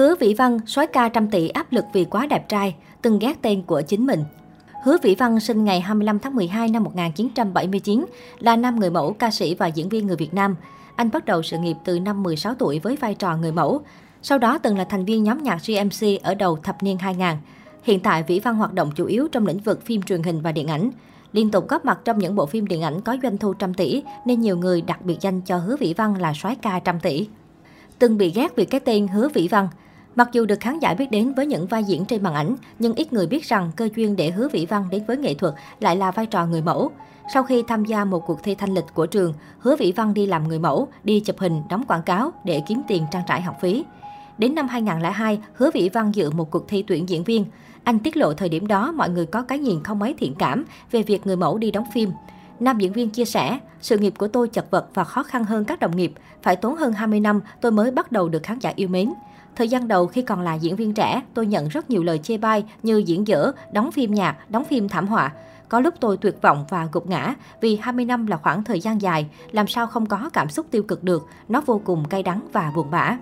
Hứa Vĩ Văn, soái ca trăm tỷ áp lực vì quá đẹp trai, từng ghét tên của chính mình. Hứa Vĩ Văn sinh ngày 25 tháng 12 năm 1979, là nam người mẫu, ca sĩ và diễn viên người Việt Nam. Anh bắt đầu sự nghiệp từ năm 16 tuổi với vai trò người mẫu. Sau đó từng là thành viên nhóm nhạc GMC ở đầu thập niên 2000. Hiện tại Vĩ Văn hoạt động chủ yếu trong lĩnh vực phim truyền hình và điện ảnh. Liên tục góp mặt trong những bộ phim điện ảnh có doanh thu trăm tỷ, nên nhiều người đặc biệt danh cho Hứa Vĩ Văn là soái ca trăm tỷ. Từng bị ghét vì cái tên Hứa Vĩ Văn. Mặc dù được khán giả biết đến với những vai diễn trên màn ảnh, nhưng ít người biết rằng cơ duyên để Hứa Vĩ Văn đến với nghệ thuật lại là vai trò người mẫu. Sau khi tham gia một cuộc thi thanh lịch của trường, Hứa Vĩ Văn đi làm người mẫu, đi chụp hình, đóng quảng cáo để kiếm tiền trang trải học phí. Đến năm 2002, Hứa Vĩ Văn dự một cuộc thi tuyển diễn viên. Anh tiết lộ thời điểm đó mọi người có cái nhìn không mấy thiện cảm về việc người mẫu đi đóng phim. Nam diễn viên chia sẻ, sự nghiệp của tôi chật vật và khó khăn hơn các đồng nghiệp. Phải tốn hơn 20 năm tôi mới bắt đầu được khán giả yêu mến. Thời gian đầu khi còn là diễn viên trẻ, tôi nhận rất nhiều lời chê bai như diễn dở, đóng phim nhạc, đóng phim thảm họa. Có lúc tôi tuyệt vọng và gục ngã vì 20 năm là khoảng thời gian dài, làm sao không có cảm xúc tiêu cực được, nó vô cùng cay đắng và buồn bã.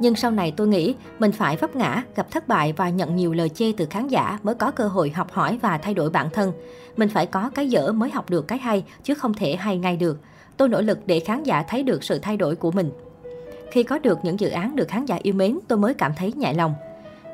Nhưng sau này tôi nghĩ mình phải vấp ngã, gặp thất bại và nhận nhiều lời chê từ khán giả mới có cơ hội học hỏi và thay đổi bản thân. Mình phải có cái dở mới học được cái hay, chứ không thể hay ngay được. Tôi nỗ lực để khán giả thấy được sự thay đổi của mình. Khi có được những dự án được khán giả yêu mến, tôi mới cảm thấy nhẹ lòng.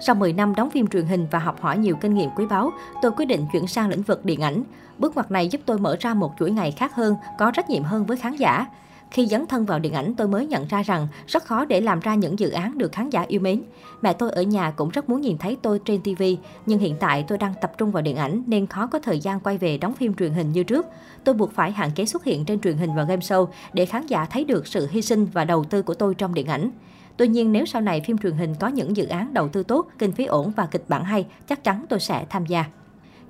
Sau 10 năm đóng phim truyền hình và học hỏi nhiều kinh nghiệm quý báu, tôi quyết định chuyển sang lĩnh vực điện ảnh. Bước ngoặt này giúp tôi mở ra một chuỗi ngày khác hơn, có trách nhiệm hơn với khán giả. Khi dấn thân vào điện ảnh, tôi mới nhận ra rằng rất khó để làm ra những dự án được khán giả yêu mến. Mẹ tôi ở nhà cũng rất muốn nhìn thấy tôi trên TV, nhưng hiện tại tôi đang tập trung vào điện ảnh nên khó có thời gian quay về đóng phim truyền hình như trước. Tôi buộc phải hạn chế xuất hiện trên truyền hình và game show để khán giả thấy được sự hy sinh và đầu tư của tôi trong điện ảnh. Tuy nhiên, nếu sau này phim truyền hình có những dự án đầu tư tốt, kinh phí ổn và kịch bản hay, chắc chắn tôi sẽ tham gia.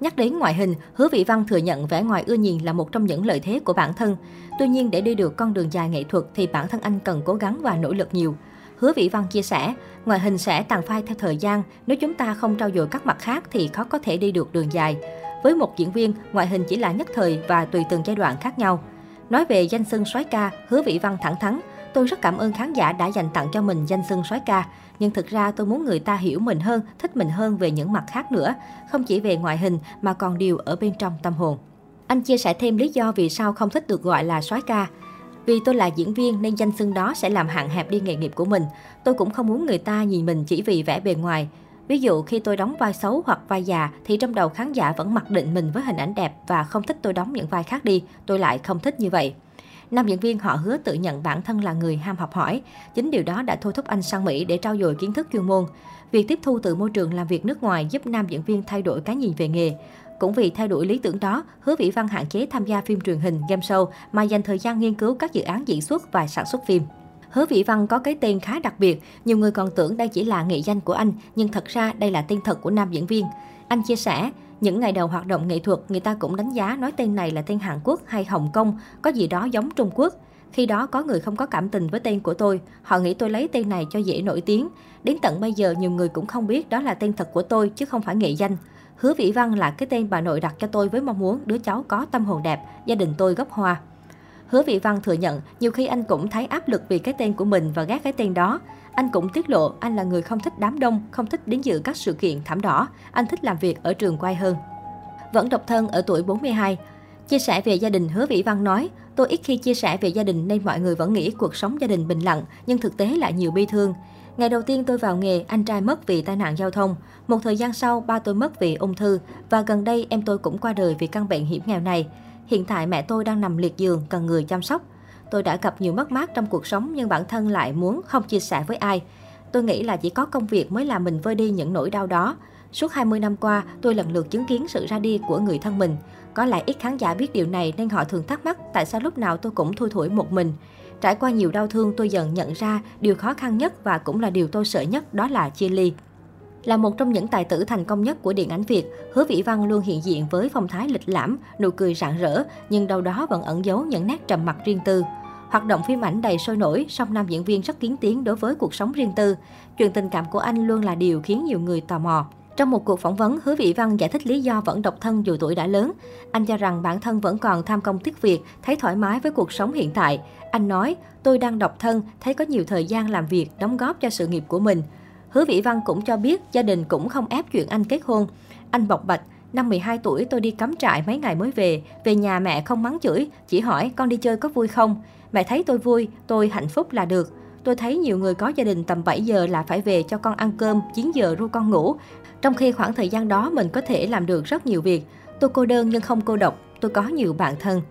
Nhắc đến ngoại hình, Hứa Vị Văn thừa nhận vẻ ngoài ưa nhìn là một trong những lợi thế của bản thân. Tuy nhiên, để đi được con đường dài nghệ thuật thì bản thân anh cần cố gắng và nỗ lực nhiều. Hứa Vị Văn chia sẻ, ngoại hình sẽ tàn phai theo thời gian, nếu chúng ta không trau dồi các mặt khác thì khó có thể đi được đường dài. Với một diễn viên, ngoại hình chỉ là nhất thời và tùy từng giai đoạn khác nhau. Nói về danh xưng soái ca, Hứa Vị Văn thẳng thắn, tôi rất cảm ơn khán giả đã dành tặng cho mình danh xưng sói ca nhưng thực ra tôi muốn người ta hiểu mình hơn, thích mình hơn về những mặt khác nữa, không chỉ về ngoại hình mà còn điều ở bên trong tâm hồn. Anh chia sẻ thêm lý do vì sao không thích được gọi là sói ca. Vì tôi là diễn viên nên danh xưng đó sẽ làm hạn hẹp đi nghề nghiệp của mình. Tôi cũng không muốn người ta nhìn mình chỉ vì vẻ bề ngoài. Ví dụ khi tôi đóng vai xấu hoặc vai già thì trong đầu khán giả vẫn mặc định mình với hình ảnh đẹp và không thích tôi đóng những vai khác đi. Tôi lại không thích như vậy. Nam diễn viên họ hứa tự nhận bản thân là người ham học hỏi. Chính điều đó đã thôi thúc anh sang Mỹ để trao dồi kiến thức chuyên môn. Việc tiếp thu từ môi trường làm việc nước ngoài giúp nam diễn viên thay đổi cái nhìn về nghề. Cũng vì thay đổi lý tưởng đó, Hứa Vĩ Văn hạn chế tham gia phim truyền hình, game show mà dành thời gian nghiên cứu các dự án diễn xuất và sản xuất phim. Hứa Vĩ Văn có cái tên khá đặc biệt, nhiều người còn tưởng đây chỉ là nghệ danh của anh, nhưng thật ra đây là tên thật của nam diễn viên. Anh chia sẻ, những ngày đầu hoạt động nghệ thuật, người ta cũng đánh giá nói tên này là tên Hàn Quốc hay Hồng Kông, có gì đó giống Trung Quốc. Khi đó có người không có cảm tình với tên của tôi, họ nghĩ tôi lấy tên này cho dễ nổi tiếng. Đến tận bây giờ nhiều người cũng không biết đó là tên thật của tôi chứ không phải nghệ danh. Hứa Vĩ Văn là cái tên bà nội đặt cho tôi với mong muốn đứa cháu có tâm hồn đẹp, gia đình tôi gốc hoa. Hứa Vị Văn thừa nhận, nhiều khi anh cũng thấy áp lực vì cái tên của mình và ghét cái tên đó. Anh cũng tiết lộ anh là người không thích đám đông, không thích đến dự các sự kiện thảm đỏ. Anh thích làm việc ở trường quay hơn. Vẫn độc thân ở tuổi 42. Chia sẻ về gia đình Hứa Vĩ Văn nói, tôi ít khi chia sẻ về gia đình nên mọi người vẫn nghĩ cuộc sống gia đình bình lặng, nhưng thực tế lại nhiều bi thương. Ngày đầu tiên tôi vào nghề, anh trai mất vì tai nạn giao thông. Một thời gian sau, ba tôi mất vì ung thư. Và gần đây, em tôi cũng qua đời vì căn bệnh hiểm nghèo này. Hiện tại mẹ tôi đang nằm liệt giường, cần người chăm sóc. Tôi đã gặp nhiều mất mát trong cuộc sống nhưng bản thân lại muốn không chia sẻ với ai. Tôi nghĩ là chỉ có công việc mới làm mình vơi đi những nỗi đau đó. Suốt 20 năm qua, tôi lần lượt chứng kiến sự ra đi của người thân mình. Có lẽ ít khán giả biết điều này nên họ thường thắc mắc tại sao lúc nào tôi cũng thui thủi một mình. Trải qua nhiều đau thương, tôi dần nhận ra điều khó khăn nhất và cũng là điều tôi sợ nhất đó là chia ly. Là một trong những tài tử thành công nhất của điện ảnh Việt, Hứa Vĩ Văn luôn hiện diện với phong thái lịch lãm, nụ cười rạng rỡ, nhưng đâu đó vẫn ẩn giấu những nét trầm mặc riêng tư. Hoạt động phim ảnh đầy sôi nổi, song nam diễn viên rất kiến tiếng đối với cuộc sống riêng tư. Chuyện tình cảm của anh luôn là điều khiến nhiều người tò mò. Trong một cuộc phỏng vấn, Hứa Vĩ Văn giải thích lý do vẫn độc thân dù tuổi đã lớn. Anh cho rằng bản thân vẫn còn tham công tiếc việc, thấy thoải mái với cuộc sống hiện tại. Anh nói, tôi đang độc thân, thấy có nhiều thời gian làm việc, đóng góp cho sự nghiệp của mình. Hứa Vĩ Văn cũng cho biết gia đình cũng không ép chuyện anh kết hôn. Anh bộc bạch, năm 12 tuổi tôi đi cắm trại mấy ngày mới về, về nhà mẹ không mắng chửi, chỉ hỏi con đi chơi có vui không? Mẹ thấy tôi vui, tôi hạnh phúc là được. Tôi thấy nhiều người có gia đình tầm 7 giờ là phải về cho con ăn cơm, 9 giờ ru con ngủ. Trong khi khoảng thời gian đó mình có thể làm được rất nhiều việc. Tôi cô đơn nhưng không cô độc, tôi có nhiều bạn thân.